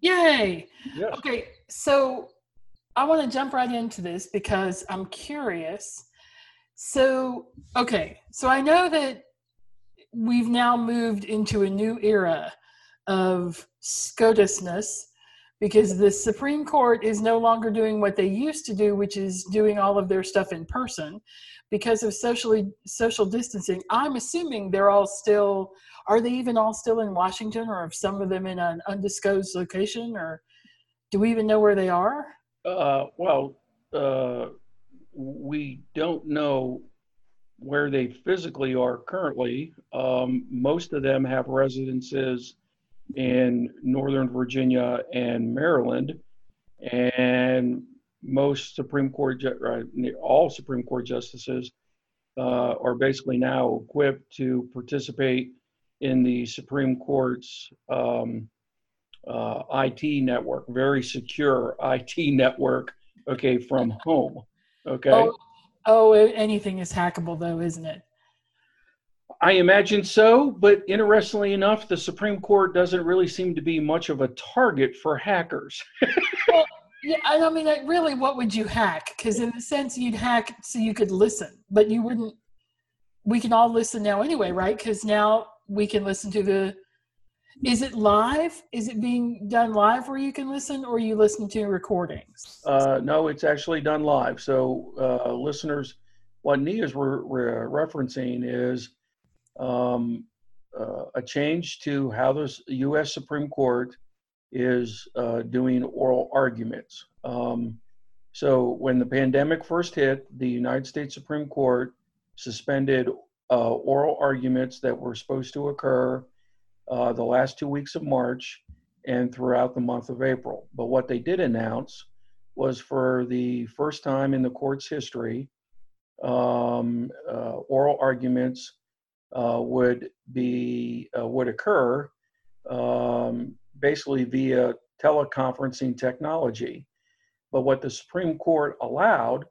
Yay. Yes. Okay, so I want to jump right into this because I'm curious. So, okay, so I know that we've now moved into a new era of SCOTUSness because the Supreme Court is no longer doing what they used to do, which is doing all of their stuff in person because of socially social distancing. I'm assuming they're all still are they even all still in Washington or are some of them in an undisclosed location or do we even know where they are? Uh, well, uh, we don't know where they physically are currently. Um, most of them have residences in Northern Virginia and Maryland, and most Supreme Court, all Supreme Court justices uh, are basically now equipped to participate in the Supreme Court's um, uh, IT network, very secure IT network, okay, from home. Okay. Oh, oh, anything is hackable, though, isn't it? I imagine so, but interestingly enough, the Supreme Court doesn't really seem to be much of a target for hackers. well, yeah, I mean, really, what would you hack? Because in a sense, you'd hack so you could listen, but you wouldn't. We can all listen now anyway, right? Because now we can listen to the is it live is it being done live where you can listen or you listen to recordings uh, no it's actually done live so uh, listeners what nia is re- re- referencing is um, uh, a change to how the u.s supreme court is uh, doing oral arguments um, so when the pandemic first hit the united states supreme court suspended uh, oral arguments that were supposed to occur uh, the last two weeks of March and throughout the month of April. But what they did announce was for the first time in the court's history, um, uh, oral arguments would be uh, would occur um, basically via teleconferencing technology. But what the Supreme Court allowed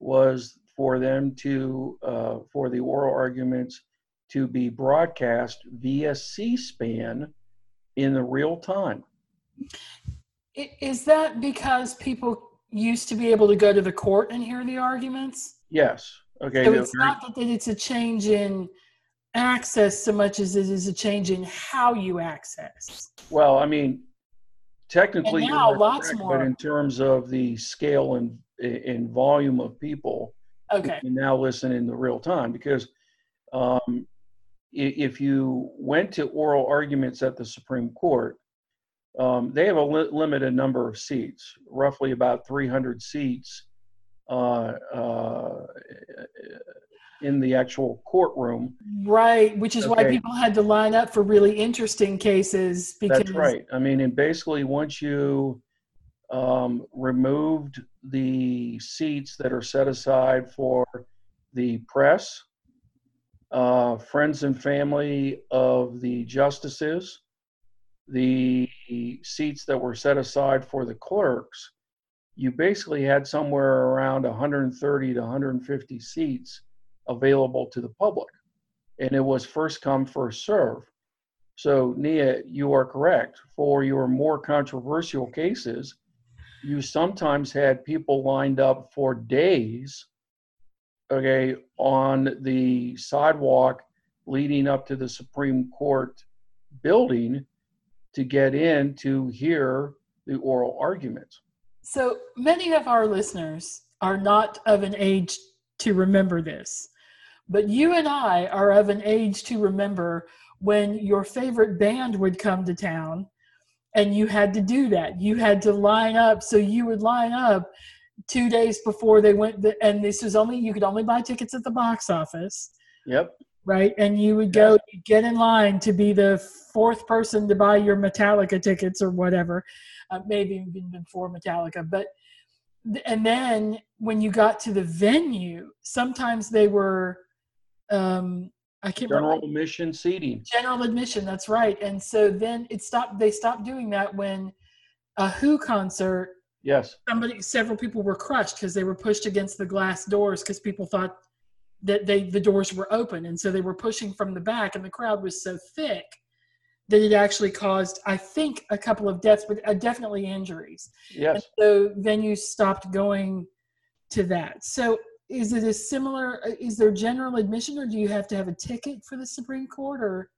was for them to uh, for the oral arguments to be broadcast via C-SPAN in the real time. Is that because people used to be able to go to the court and hear the arguments? Yes. Okay. So it's not that it's a change in access so much as it is a change in how you access. Well, I mean, technically, and now lots correct, more. But in terms of the scale and in volume of people, Okay. You now listen in the real time because um, if you went to oral arguments at the Supreme Court, um, they have a li- limited number of seats, roughly about 300 seats uh, uh, in the actual courtroom. Right, which is okay. why people had to line up for really interesting cases. Because That's right. I mean, and basically, once you um, removed the seats that are set aside for the press, uh, friends and family of the justices, the seats that were set aside for the clerks. You basically had somewhere around 130 to 150 seats available to the public. And it was first come, first serve. So, Nia, you are correct. For your more controversial cases, you sometimes had people lined up for days, okay, on the sidewalk leading up to the Supreme Court building to get in to hear the oral arguments. So many of our listeners are not of an age to remember this, but you and I are of an age to remember when your favorite band would come to town and you had to do that. You had to line up so you would line up two days before they went and this was only you could only buy tickets at the box office yep. right? And you would go get in line to be the fourth person to buy your metallica tickets or whatever uh, maybe even before Metallica. But and then when you got to the venue, sometimes they were um, I can't general remember. admission seating. General admission, that's right. And so then it stopped. They stopped doing that when a Who concert. Yes. Somebody, several people were crushed because they were pushed against the glass doors because people thought that they the doors were open, and so they were pushing from the back, and the crowd was so thick that it actually caused, I think, a couple of deaths, but uh, definitely injuries. Yes. And so venues stopped going to that. So is it a similar? uh, Is there general admission, or do you have to have a ticket for the Supreme Court? Or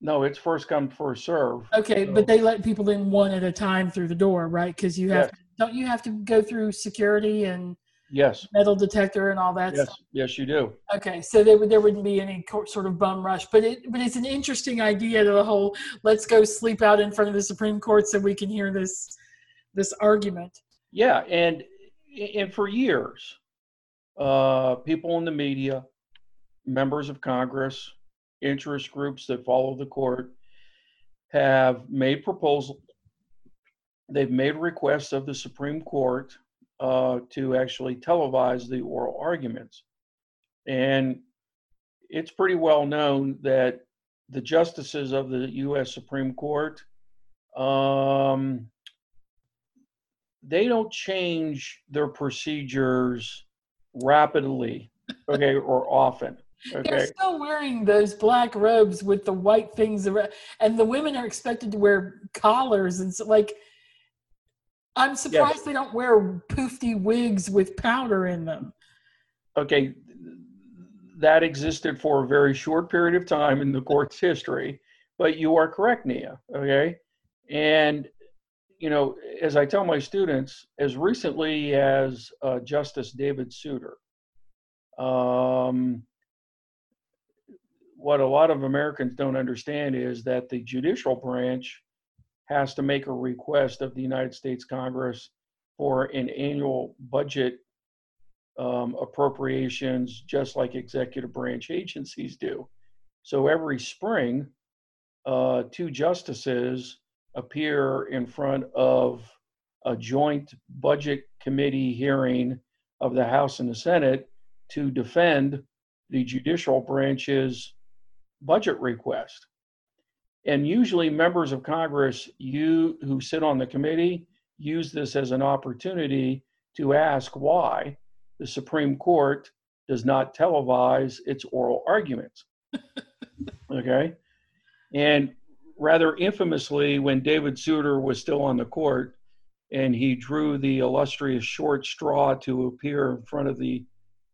No, it's first come, first serve. okay, So- but they let people in one at a time through the door, right? Because you have Yes. don't you have to go through security and Yes. metal detector and all that Yes. stuff? Yes, you do. Okay, so there there wouldn't be any sort of bum rush, but it but it's an interesting idea to the whole let's go sleep out in front of the Supreme Court so we can hear this this argument. Yeah, and and for years, uh, people in the media, members of Congress, interest groups that follow the court, have made proposals. They've made requests of the Supreme Court uh, to actually televise the oral arguments, and it's pretty well known that the justices of the U.S. Supreme Court. Um, they don't change their procedures rapidly, okay, or often. They're Okay. still wearing those black robes with the white things around, and the women are expected to wear collars and so like. I'm surprised they don't wear poofy wigs with powder in them. Okay. That existed for a very short period of time in the court's history, but you are correct, Nia. Okay. And, you know, as I tell my students, as recently as uh, Justice David Souter, um, what a lot of Americans don't understand is that the judicial branch has to make a request of the United States Congress for an annual budget um, appropriations, just like executive branch agencies do. So every spring, uh, two justices appear in front of a joint budget committee hearing of the House and the Senate to defend the judicial branch's budget request. And usually, members of Congress, you who sit on the committee, use this as an opportunity to ask why the Supreme Court does not televise its oral arguments. okay? And rather infamously, when David Souter was still on the court and he drew the illustrious short straw to appear in front of the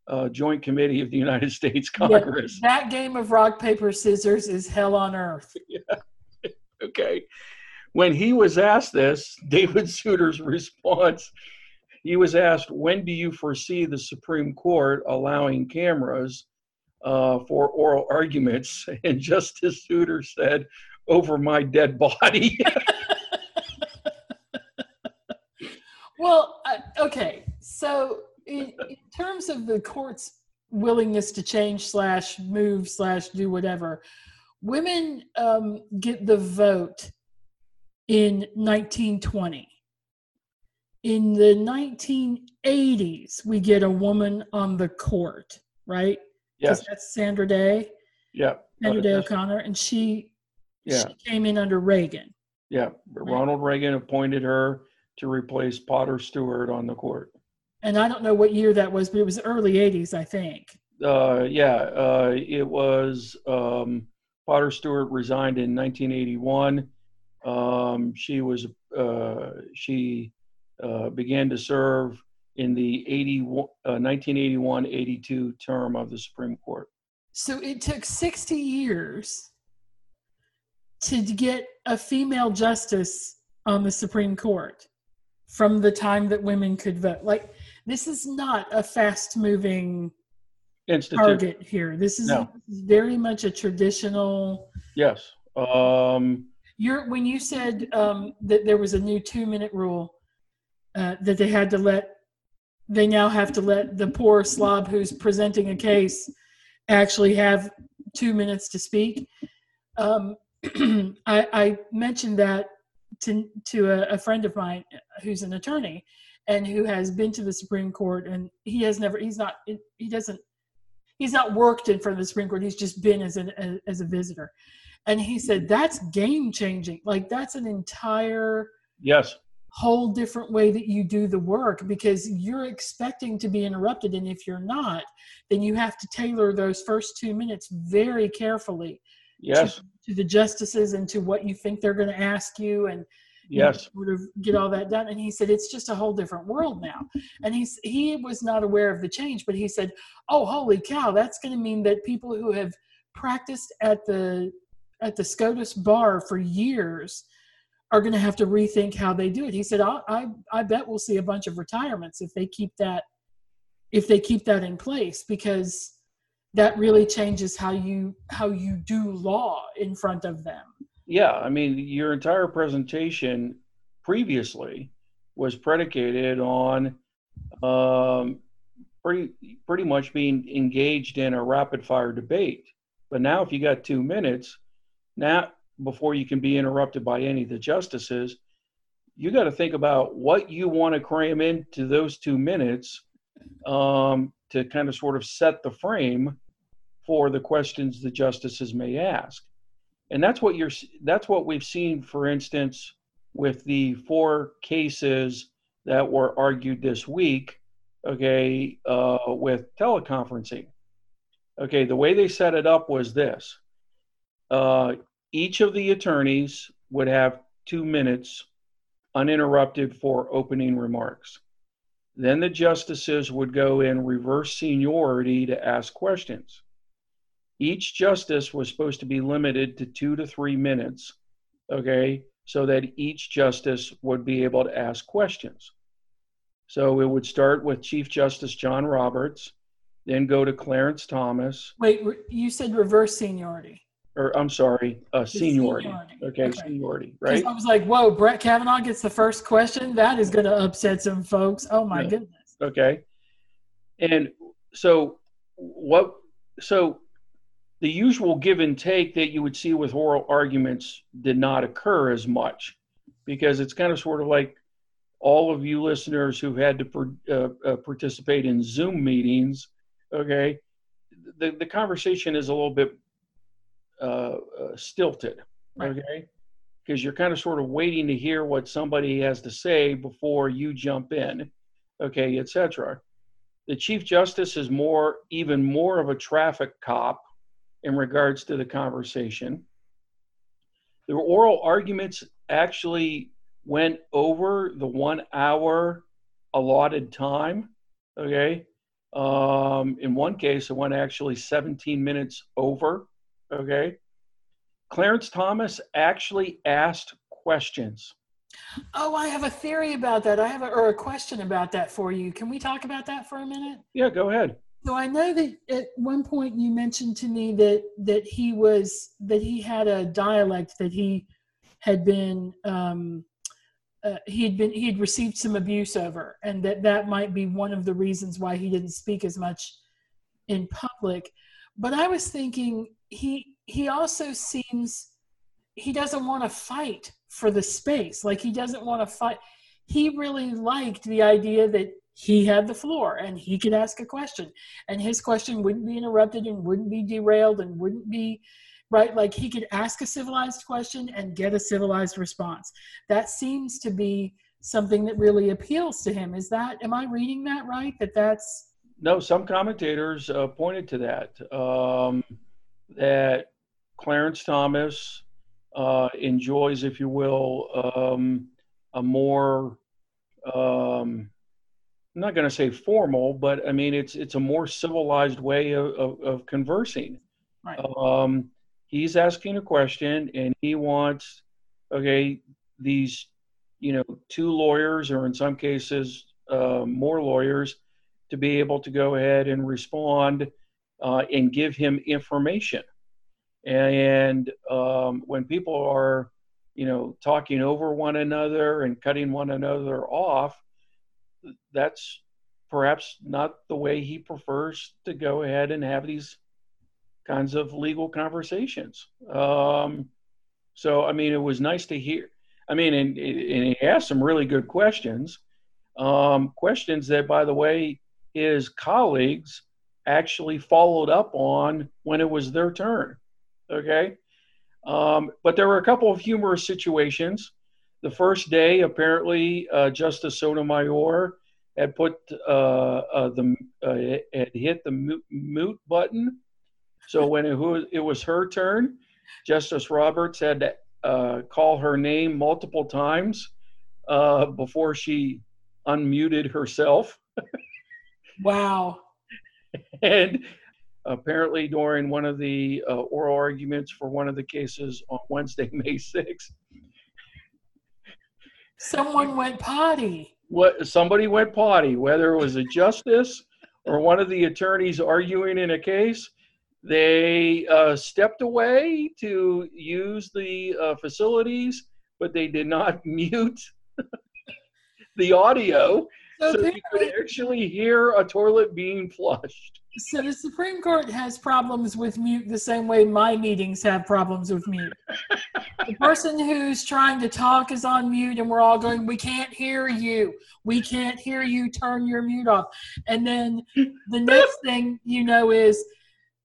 uh, Joint Committee of the United States Congress. Yeah, that game of rock paper scissors is hell on earth. okay. When he was asked this, David Souter's response, he was asked, when do you foresee the Supreme Court allowing cameras uh, for oral arguments? And Justice Souter said, over my dead body. Well, uh, okay. So, in, in terms of the court's willingness to change slash move slash do whatever, women um, get the vote in 1920. In the 1980s, we get a woman on the court, right? yes. that's Sandra Day, Yeah. Sandra Day O'Connor, and she Yeah. she came in under Reagan. Yeah. Ronald Reagan appointed her to replace Potter Stewart on the court. And I don't know what year that was, but it was early 80s, I think. Uh, yeah, uh, it was um, Potter Stewart resigned in 1981. Um, she was uh, she uh, began to serve in the 81, uh, 1981-82 term of the Supreme Court. So it took 60 years to get a female justice on the Supreme Court from the time that women could vote. Like, this is not a fast moving target here. This is No. very much a traditional. Yes. Um, You're, when you said um, that there was a new two minute rule uh, that they had to let, they now have to let the poor slob who's presenting a case actually have two minutes to speak. Um, I, I mentioned that to to a, a friend of mine who's an attorney and who has been to the Supreme Court, and he has never, he's not, he doesn't, he's not worked in front of the Supreme Court. He's just been as an as a visitor, and he said that's game changing. Like that's an entire yes whole different way that you do the work because you're expecting to be interrupted and if you're not then you have to tailor those first two minutes very carefully yes to, the justices and to what you think they're going to ask you and yes. sort of get all that done. And he said it's just a whole different world now. And he's he was not aware of the change but he said oh holy cow that's going to mean that people who have practiced at the at the scotus bar for years are going to have to rethink how they do it. He said, I, I, I bet we'll see a bunch of retirements if they keep that if they keep that in place because that really changes how you how you do law in front of them. Yeah, I mean, your entire presentation previously was predicated on um, pretty pretty much being engaged in a rapid fire debate. But now, if you got two minutes, now before you can be interrupted by any of the justices, you got to think about what you want to cram into those two minutes um, to kind of sort of set the frame for the questions the justices may ask. And that's what you're that's what we've seen, for instance, with the four cases that were argued this week, okay, uh, with teleconferencing. Okay, the way they set it up was this. Uh, each of the attorneys would have two minutes uninterrupted for opening remarks. Then the justices would go in reverse seniority to ask questions. Each justice was supposed to be limited to two to three minutes, okay, so that each justice would be able to ask questions. So it would start with Chief Justice John Roberts, then go to Clarence Thomas. Wait, you said reverse seniority or I'm sorry, uh, seniority. seniority. Okay, okay, seniority, right? I was like, whoa, Brett Kavanaugh gets the first question. That is going to upset some folks. Oh my yeah. goodness. Okay, and so what? So the usual give and take that you would see with oral arguments did not occur as much because it's kind of sort of like all of you listeners who had to uh, uh, participate in Zoom meetings. Okay, the the conversation is a little bit uh, uh, stilted. Right. Okay, because you're kind of sort of waiting to hear what somebody has to say before you jump in. Okay, etc. The chief justice is more, even more of a traffic cop in regards to the conversation. The oral arguments actually went over the one hour allotted time. Okay. Um, in one case, it went actually 17 minutes over. Okay. Clarence Thomas actually asked questions. Oh, I have a theory about that. I have a, or a question about that for you. Can we talk about that for a minute? Yeah, go ahead. So I know that at one point you mentioned to me that that he was that he had a dialect that he had been um, uh, he'd been he'd received some abuse over, and that that might be one of the reasons why he didn't speak as much in public. But I was thinking he he also seems he doesn't want to fight for the space like he doesn't want to fight he really liked the idea that he had the floor and he could ask a question. And his question wouldn't be interrupted and wouldn't be derailed and wouldn't be right? Like he could ask a civilized question and get a civilized response. That seems to be something that really appeals to him. Is that am i reading that right? That that's no some commentators uh, pointed to that. Um, that Clarence Thomas uh, enjoys, if you will, um, a more um, I'm not going to say formal, but I mean it's it's a more civilized way of, of, of conversing. Right. Um, he's asking a question, and he wants okay these you know two lawyers, or in some cases uh, more lawyers, to be able to go ahead and respond uh, and give him information. And um, when people are, you know, talking over one another and cutting one another off, that's perhaps not the way he prefers to go ahead and have these kinds of legal conversations. Um, so, I mean, it was nice to hear. I mean, and, and he asked some really good questions. Um, questions that, by the way, his colleagues actually followed up on when it was their turn. Okay. Um, but there were a couple of humorous situations. The first day, apparently, uh, Justice Sotomayor had put uh, uh, the uh, had hit the mute, button. So when it was, it was her turn, Justice Roberts had to uh, call her name multiple times uh, before she unmuted herself. wow. and apparently, during one of the uh, oral arguments for one of the cases on Wednesday, May 6th, someone went potty. What somebody went potty, whether it was a justice or one of the attorneys arguing in a case they uh, stepped away to use the uh, facilities, but they did not mute the audio so, so you could actually hear a toilet being flushed. So the Supreme Court has problems with mute the same way my meetings have problems with mute. the person who's trying to talk is on mute, and we're all going, "We can't hear you. We can't hear you. Turn your mute off." And then the next thing you know is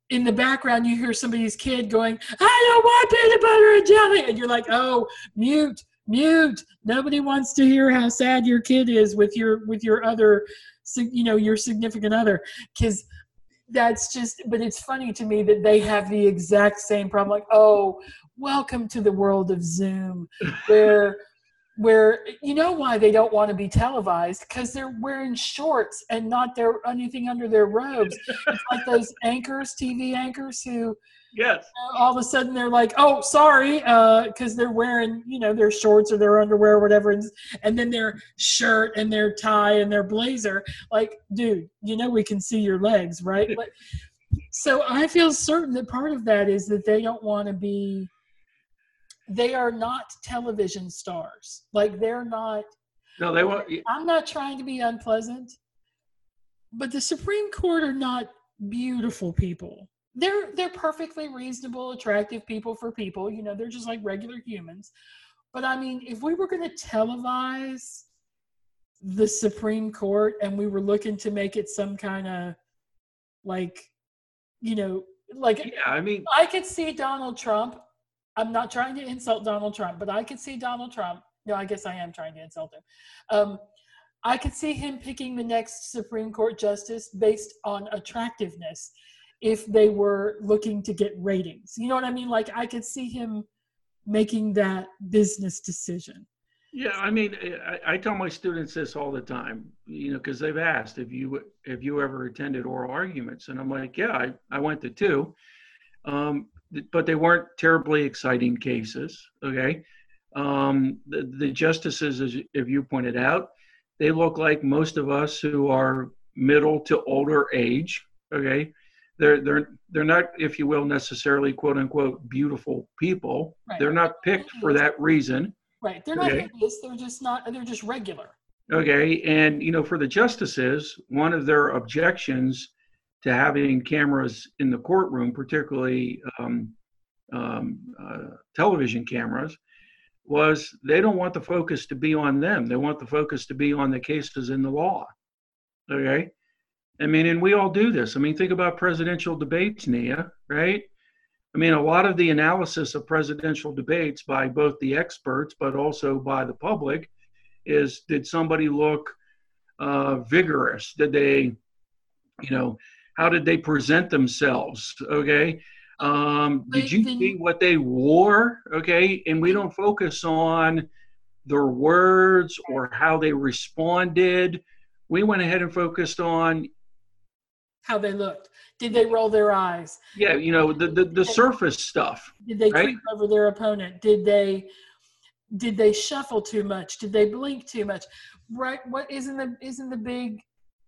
in the background you hear somebody's kid going, I don't want peanut butter and jelly. And you're like, oh, mute, mute. Nobody wants to hear how sad your kid is with your with your other you know, your significant other. Cause that's just but it's funny to me that they have the exact same problem. Like, oh, welcome to the world of Zoom, where where you know why they don't want to be televised because they're wearing shorts and not their anything under their robes. it's like those anchors, TV anchors, who yes, all of a sudden they're like, "Oh, sorry," because uh, they're wearing you know their shorts or their underwear or whatever, and, and then their shirt and their tie and their blazer. Like, dude, you know we can see your legs, right? But, so I feel certain that part of that is that they don't want to be they are not television stars. Like they're not. No, they want. I'm not trying to be unpleasant, but the Supreme Court are not beautiful people. They're they're perfectly reasonable, attractive people for people. You know, they're just like regular humans. But I mean, if we were going to televise the Supreme Court and we were looking to make it some kind of like, you know, like yeah, I mean, I could see Donald Trump I'm not trying to insult Donald Trump, but I could see Donald Trump. No, I guess I am trying to insult him. Um, I could see him picking the next Supreme Court justice based on attractiveness if they were looking to get ratings. You know what I mean? Like I could see him making that business decision. Yeah, I mean, I, I tell my students this all the time, you know, because they've asked if you if you ever attended oral arguments, and I'm like, yeah, I, I went to two. Um, but they weren't terribly exciting cases. Okay, um, the, the justices, as if you pointed out, they look like most of us who are middle to older age. Okay, they're they're they're not, if you will, necessarily quote unquote beautiful people. Right. They're not picked for that reason. Right. They're not okay. hideous. They're just not. They're just regular. Okay, and you know, for the justices, one of their objections to having cameras in the courtroom, particularly um, um, uh, television cameras, was they don't want the focus to be on them. They want the focus to be on the cases in the law. Okay? I mean, and we all do this. I mean, think about presidential debates, Nia, right? I mean, a lot of the analysis of presidential debates by both the experts but also by the public is did somebody look uh, vigorous? Did they, you know, how did they present themselves? Okay. Um, did you see what they wore? Okay. And we don't focus on their words or how they responded. We went ahead and focused on how they looked. Did they roll their eyes? Yeah, you know, the the, the surface stuff. Did they right? creep over their opponent? Did they did they shuffle too much? Did they blink too much? Right? What isn't the isn't the big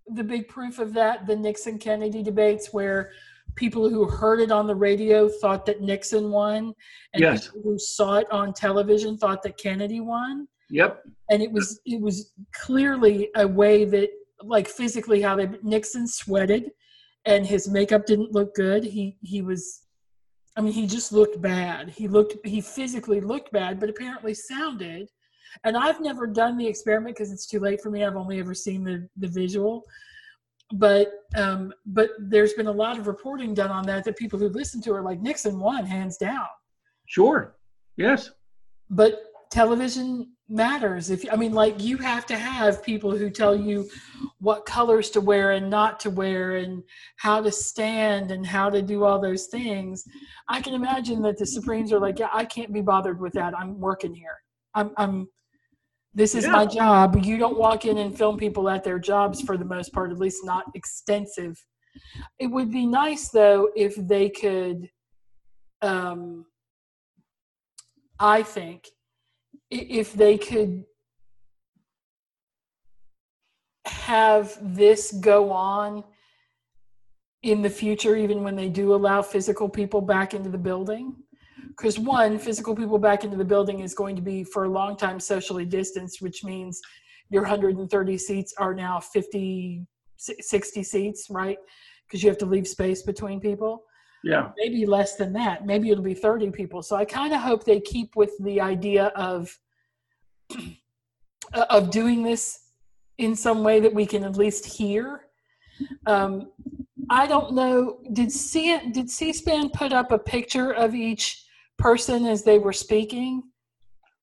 the big proof of that the Nixon Kennedy debates where people who heard it on the radio thought that Nixon won and yes. people who saw it on television thought that Kennedy won. Yep. And it was it was clearly a way that like physically how they Nixon sweated and his makeup didn't look good. He he was I mean he just looked bad. He looked he physically looked bad but apparently sounded and I've never done the experiment because it's too late for me. I've only ever seen the the visual, but um, but there's been a lot of reporting done on that that people who listen to are like Nixon won hands down. Sure. Yes. But television matters if i mean like you have to have people who tell you what colors to wear and not to wear and how to stand and how to do all those things i can imagine that the supremes are like yeah i can't be bothered with that i'm working here i'm i'm this is yeah. my job you don't walk in and film people at their jobs for the most part at least not extensive it would be nice though if they could um i think if they could have this go on in the future, even when they do allow physical people back into the building. Because one, physical people back into the building is going to be for a long time socially distanced, which means your 130 seats are now 50, 60 seats, right? Because you have to leave space between people. Yeah. Maybe less than that. Maybe it'll be 30 people. So I kind of hope they keep with the idea of of doing this in some way that we can at least hear. Um, I don't know. Did C did C-SPAN put up a picture of each person as they were speaking?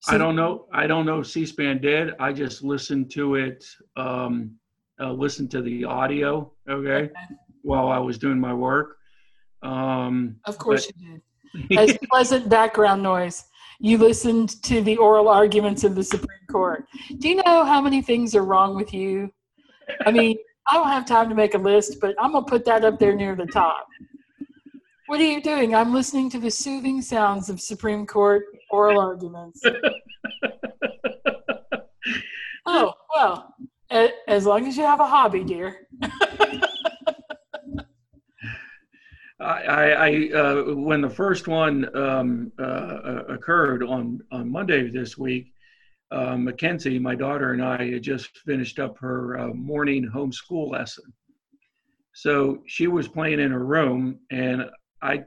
So I don't know. I don't know. C-SPAN did. I just listened to it. Um, uh, listened to the audio. Okay, okay, while I was doing my work. Um, of course but, you did. As pleasant background noise you listened to the oral arguments of the Supreme Court. Do you know how many things are wrong with you? I mean, I don't have time to make a list, but I'm going to put that up there near the top. What are you doing? I'm listening to the soothing sounds of Supreme Court oral arguments. oh, well, as long as you have a hobby, dear. I, I uh, when the first one um, uh, occurred on on Monday this week, uh, Mackenzie, my daughter, and I had just finished up her uh, morning homeschool lesson. So she was playing in her room, and I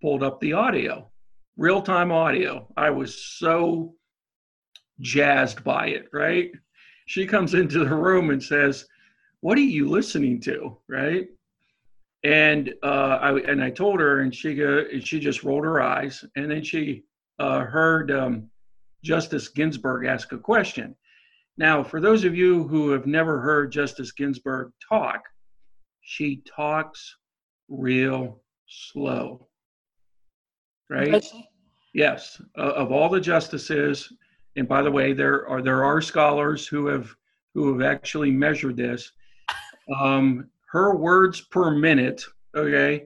pulled up the audio, real time audio. I was so jazzed by it. Right? She comes into the room and says, "What are you listening to?" Right? and uh, I and I told her, and she go, she just rolled her eyes, and then she uh, heard um, Justice Ginsburg ask a question. Now, for those of you who have never heard Justice Ginsburg talk, she talks real slow, right? Yes, uh, of all the justices, and by the way, there are there are scholars who have who have actually measured this. Um, her words per minute, okay,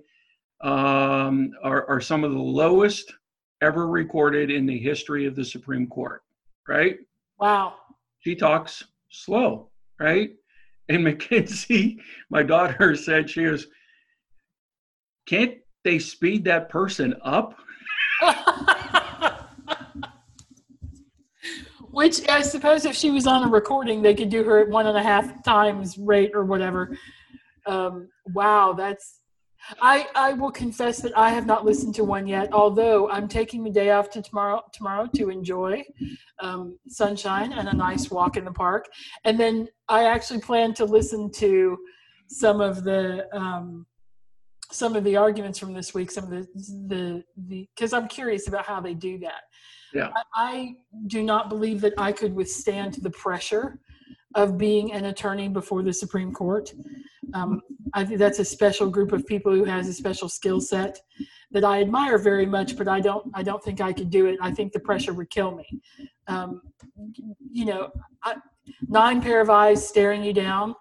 um, are, are some of the lowest ever recorded in the history of the Supreme Court, right? Wow. She talks slow, right? And Mackenzie, my daughter, said she was, can't they speed that person up? Which I suppose if she was on a recording, they could do her at one and a half times rate or whatever um, wow, that's. I I will confess that I have not listened to one yet. Although I'm taking the day off to tomorrow tomorrow to enjoy um, sunshine and a nice walk in the park, and then I actually plan to listen to some of the um, some of the arguments from this week. Some of the the the because I'm curious about how they do that. Yeah. I, I do not believe that I could withstand the pressure of being an attorney before the Supreme Court. Um, I think that's a special group of people who has a special skill set that I admire very much, but I don't I don't think I could do it. I think the pressure would kill me. Um, you know, I, nine pair of eyes staring you down.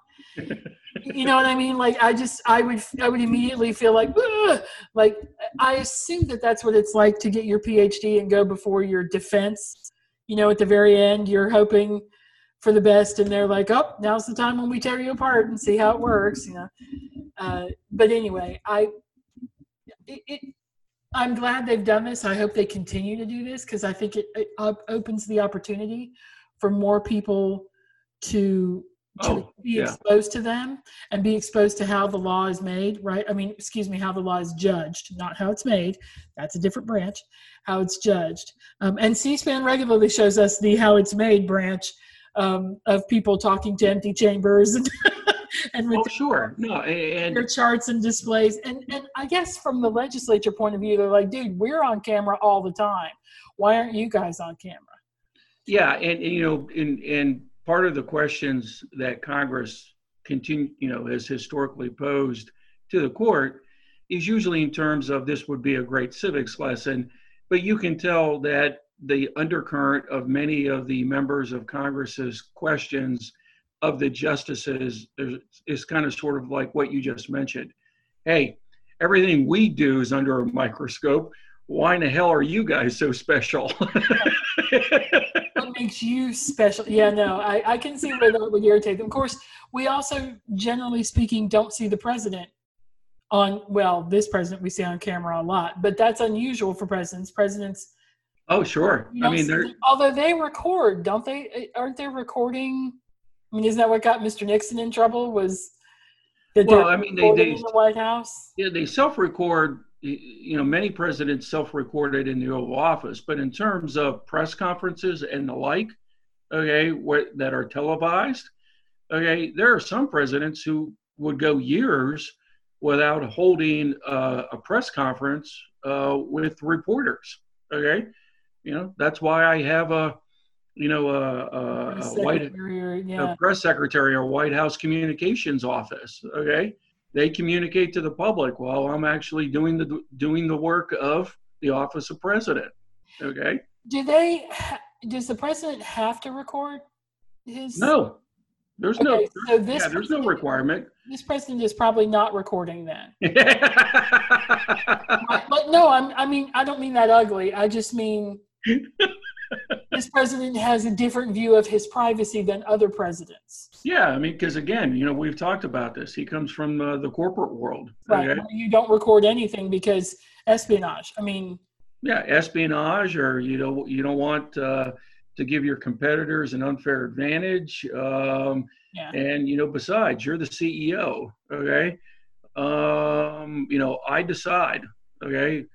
You know what I mean? Like I just I would I would immediately feel like Ugh! like I assume that that's what it's like to get your PhD and go before your defense. You know, at the very end, you're hoping for the best and they're like oh now's the time when we tear you apart and see how it works you know uh, but anyway i it, it, i'm glad they've done this i hope they continue to do this because i think it, it op- opens the opportunity for more people to to Oh, be yeah. exposed to them and be exposed to how the law is made, right? I mean, excuse me, how the law is judged, not how it's made. That's a different branch. How it's judged, um, and C-SPAN regularly shows us the how it's made branch um, of people talking to empty chambers and and with Oh, sure. No, and their charts and displays. And and I guess from the legislature point of view, they're like, dude, we're on camera all the time. Why aren't you guys on camera? Yeah, and, and, you know, and, and part of the questions that Congress continue, you know, has historically posed to the court is usually in terms of this would be a great civics lesson, but you can tell that the undercurrent of many of the members of Congress's questions of the justices is, kind of sort of like what you just mentioned. Hey, everything we do is under a microscope. Why in the hell are you guys so special? makes you special? Yeah, no, I, I can see where that would irritate them. Of course, we also, generally speaking, don't see the president on, well, this president we see on camera a lot, but that's unusual for presidents. Presidents, oh, sure. I mean, they're, them- although they record, don't they? Aren't they recording? I mean, isn't that what got Mr. Nixon in trouble? Was Well, I mean, they- they- in the White House? Yeah, they self-record. y- You know, many presidents self-recorded in the Oval Office, but in terms of press conferences and the like, okay, what that are televised, okay, there are some presidents who would go years without holding uh, a press conference uh, with reporters. Okay, you know that's why I have a, you know, a, a, a white yeah. a press secretary or White House communications office. Okay, they communicate to the public. Well, I'm actually doing the doing the work of the office of president. Okay, Do they? Does the president have to record his? no, there's no Okay, so this yeah, there's no requirement. This president is probably not recording then. But no, I'm, I mean, I don't mean that ugly. I just mean this president has a different view of his privacy than other presidents. yeah, I mean, because again, you know, we've talked about this. He comes from uh, the corporate world. Right. Okay? You don't record anything because espionage. I mean, yeah espionage or you don't you don't want uh, to give your competitors an unfair advantage um, yeah. and you know besides you're the ceo okay um, you know i decide okay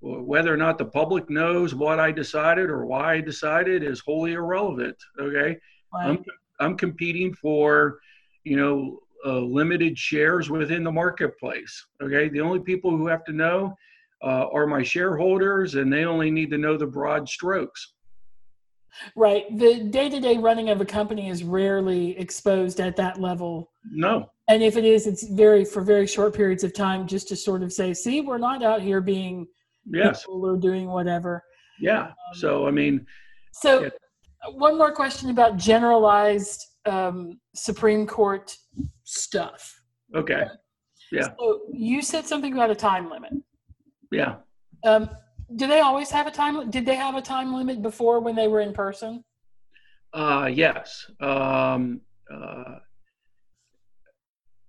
whether or not the public knows what i decided or why i decided is wholly irrelevant okay. I'm, I'm competing for you know uh, limited shares within the marketplace okay the only people who have to know uh, are my shareholders and they only need to know the broad strokes Right. The day to day running of a company is rarely exposed at that level. no And if it is, it's very, for very short periods of time just to sort of say, see, we're not out here being yes evil or doing whatever. yeah so i mean So, Yeah. one more question about generalized um, Supreme Court stuff. okay Yeah. So, you said something about a time limit. yeah Um, do they always have a time? Did they have a time limit before when they were in person? Uh, yes. Um, uh,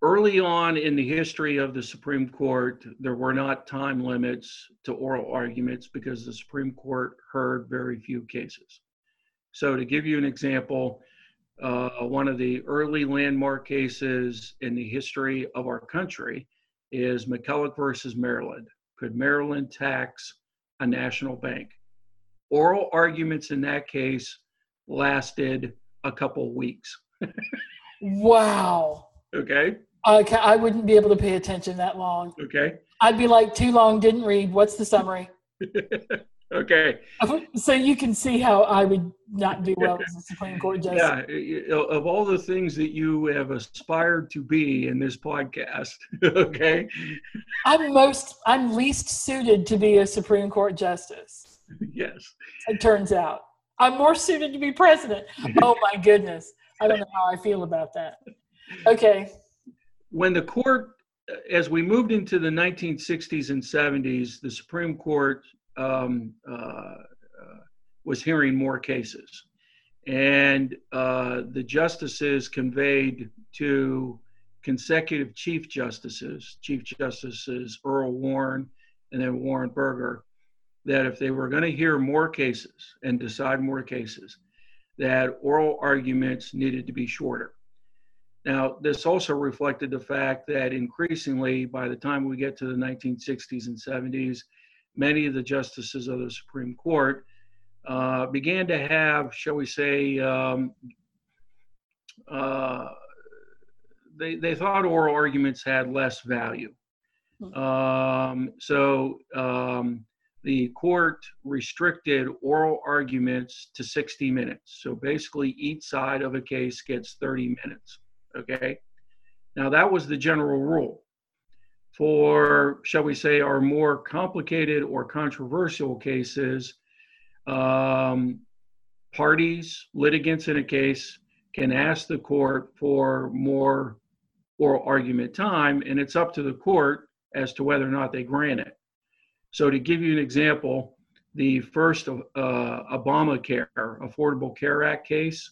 early on in the history of the Supreme Court, there were not time limits to oral arguments because the Supreme Court heard very few cases. So, to give you an example, uh, one of the early landmark cases in the history of our country is McCulloch versus Maryland. Could Maryland tax a national bank? Oral arguments in that case lasted a couple weeks. Wow. Okay. I, I wouldn't be able to pay attention that long. Okay. I'd be like, too long, didn't read. What's the summary? okay. So you can see how I would not do well as a Supreme Court justice. Yeah. Of all the things that you have aspired to be in this podcast, okay. I'm most, I'm least suited to be a Supreme Court justice. Yes. It turns out I'm more suited to be president. Oh my goodness, I don't know how I feel about that. Okay, When the court, as we moved into the 1960s and 70s, the Supreme Court um, uh, uh, was hearing more cases. And uh, the justices conveyed to consecutive chief justices, Chief Justices Earl Warren and then Warren Burger, that if they were going to hear more cases and decide more cases, that oral arguments needed to be shorter. Now, this also reflected the fact that increasingly, by the time we get to the 1960s and 70s, many of the justices of the Supreme Court uh, began to have, shall we say, um, uh, they, they thought oral arguments had less value. Hmm. Um, so um, the court restricted oral arguments to 60 minutes. So basically, each side of a case gets 30 minutes. Okay. Now, that was the general rule. For, shall we say, our more complicated or controversial cases, um, parties, litigants in a case can ask the court for more oral argument time, and it's up to the court as to whether or not they grant it. So, to give you an example, the first uh, Obamacare, Affordable Care Act case,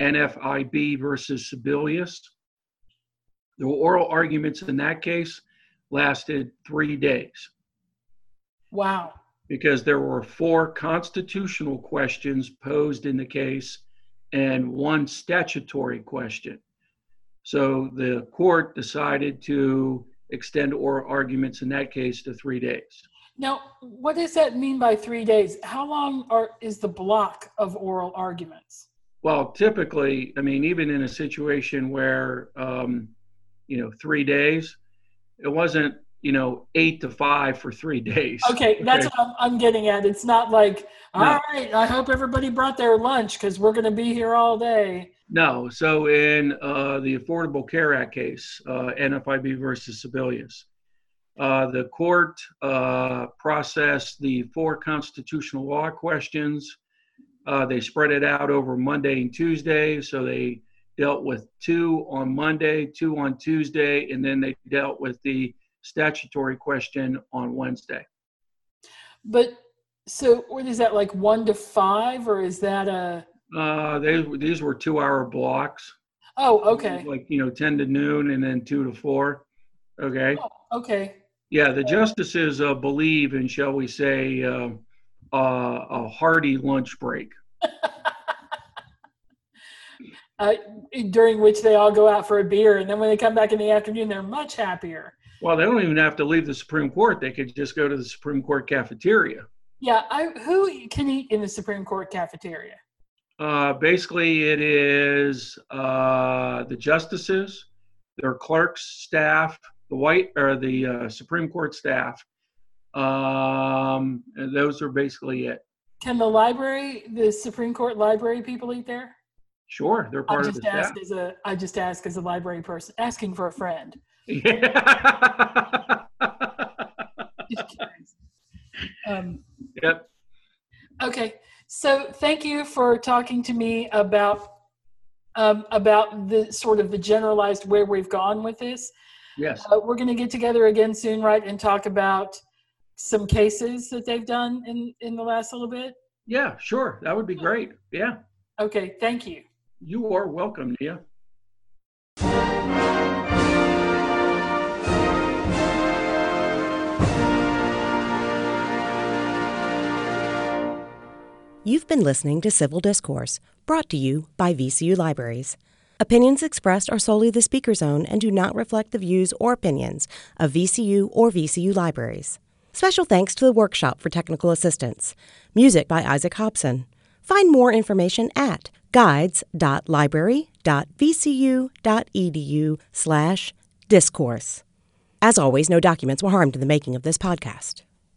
NFIB versus Sebelius, the oral arguments in that case lasted three days. Wow. Because there were four constitutional questions posed in the case and one statutory question. So the court decided to extend oral arguments in that case to three days. Now, what does that mean by three days? How long are, is the block of oral arguments? Well, typically, I mean, even in a situation where, um, you know, three days, it wasn't, you know, eight to five for three days. Okay, that's okay. what I'm, getting at. It's not like, all no. right, I hope everybody brought their lunch because we're going to be here all day. No. So in uh, the Affordable Care Act case, uh, NFIB versus Sebelius, uh, the court uh, processed the four constitutional law questions. Uh, they spread it out over Monday and Tuesday. So they dealt with two on Monday, two on Tuesday, and then they dealt with the statutory question on Wednesday. But so, what is that like one to five, or is that a? Uh, they, these were two hour blocks. Oh, okay. Like, you know, 10 to noon and then two to four. Okay. Oh, okay. Yeah, the justices uh, believe in, shall we say, uh, uh, a hearty lunch break. uh, during which they all go out for a beer, and then when they come back in the afternoon, they're much happier. Well, they don't even have to leave the Supreme Court; they could just go to the Supreme Court cafeteria. Yeah, I, who can eat in the Supreme Court cafeteria? Uh, basically, it is uh, the justices, their clerks, staff, the white or the uh, Supreme Court staff. Um, those are basically it. Can the library, the Supreme Court library people eat there? Sure, they're part I just of the ask staff. As a, I just ask as a library person, asking for a friend. um, yep. Okay, so thank you for talking to me about um, about the sort of the generalized where we've gone with this. Yes. Uh, we're going to get together again soon, right, and talk about some cases that they've done in in the last little bit. Yeah, sure. That would be great. Yeah. Okay. Thank you. You are welcome, Nia. You've been listening to Civil Discourse, brought to you by VCU Libraries. Opinions expressed are solely the speaker's own and do not reflect the views or opinions of VCU or VCU Libraries. Special thanks to the Workshop for Technical Assistance. Music by Isaac Hobson. Find more information at guides.library.vcu.edu slash discourse. As always, no documents were harmed in the making of this podcast.